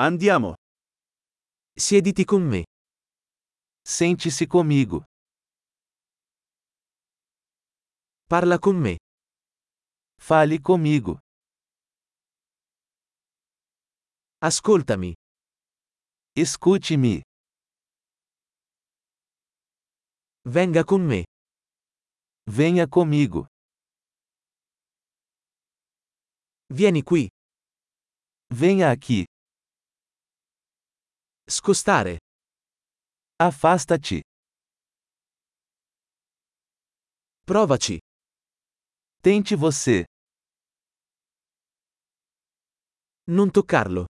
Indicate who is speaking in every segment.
Speaker 1: Andiamo.
Speaker 2: Siediti con me.
Speaker 3: Sente-se comigo.
Speaker 2: Parla con me.
Speaker 3: Fale comigo.
Speaker 2: Ascoltami.
Speaker 3: Escute-me.
Speaker 2: Venga con me.
Speaker 3: Venha comigo.
Speaker 2: Vieni qui.
Speaker 3: Venha aqui.
Speaker 2: Scostare.
Speaker 3: Afasta-te.
Speaker 2: Provaci.
Speaker 3: Tente você.
Speaker 2: Non toccarlo.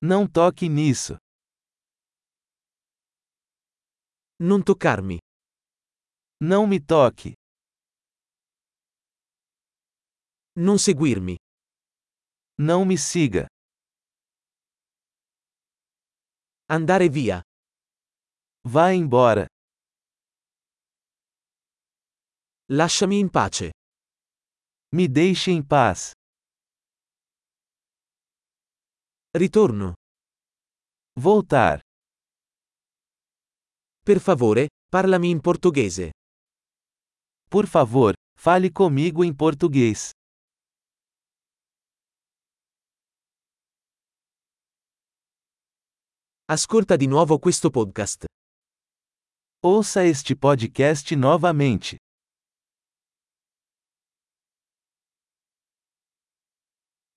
Speaker 3: Não toque nisso.
Speaker 2: Non toccarmi.
Speaker 3: Não me toque.
Speaker 2: Non seguirmi.
Speaker 3: Não me siga.
Speaker 2: Andare via.
Speaker 3: Vá embora.
Speaker 2: Lasciami in pace.
Speaker 3: Me deixe em paz.
Speaker 2: Ritorno.
Speaker 3: Voltar.
Speaker 2: Per favore, parlami in portoghese.
Speaker 3: Por favor, fale comigo em português.
Speaker 2: Ascolta di nuovo questo podcast.
Speaker 3: Ouça este podcast novamente.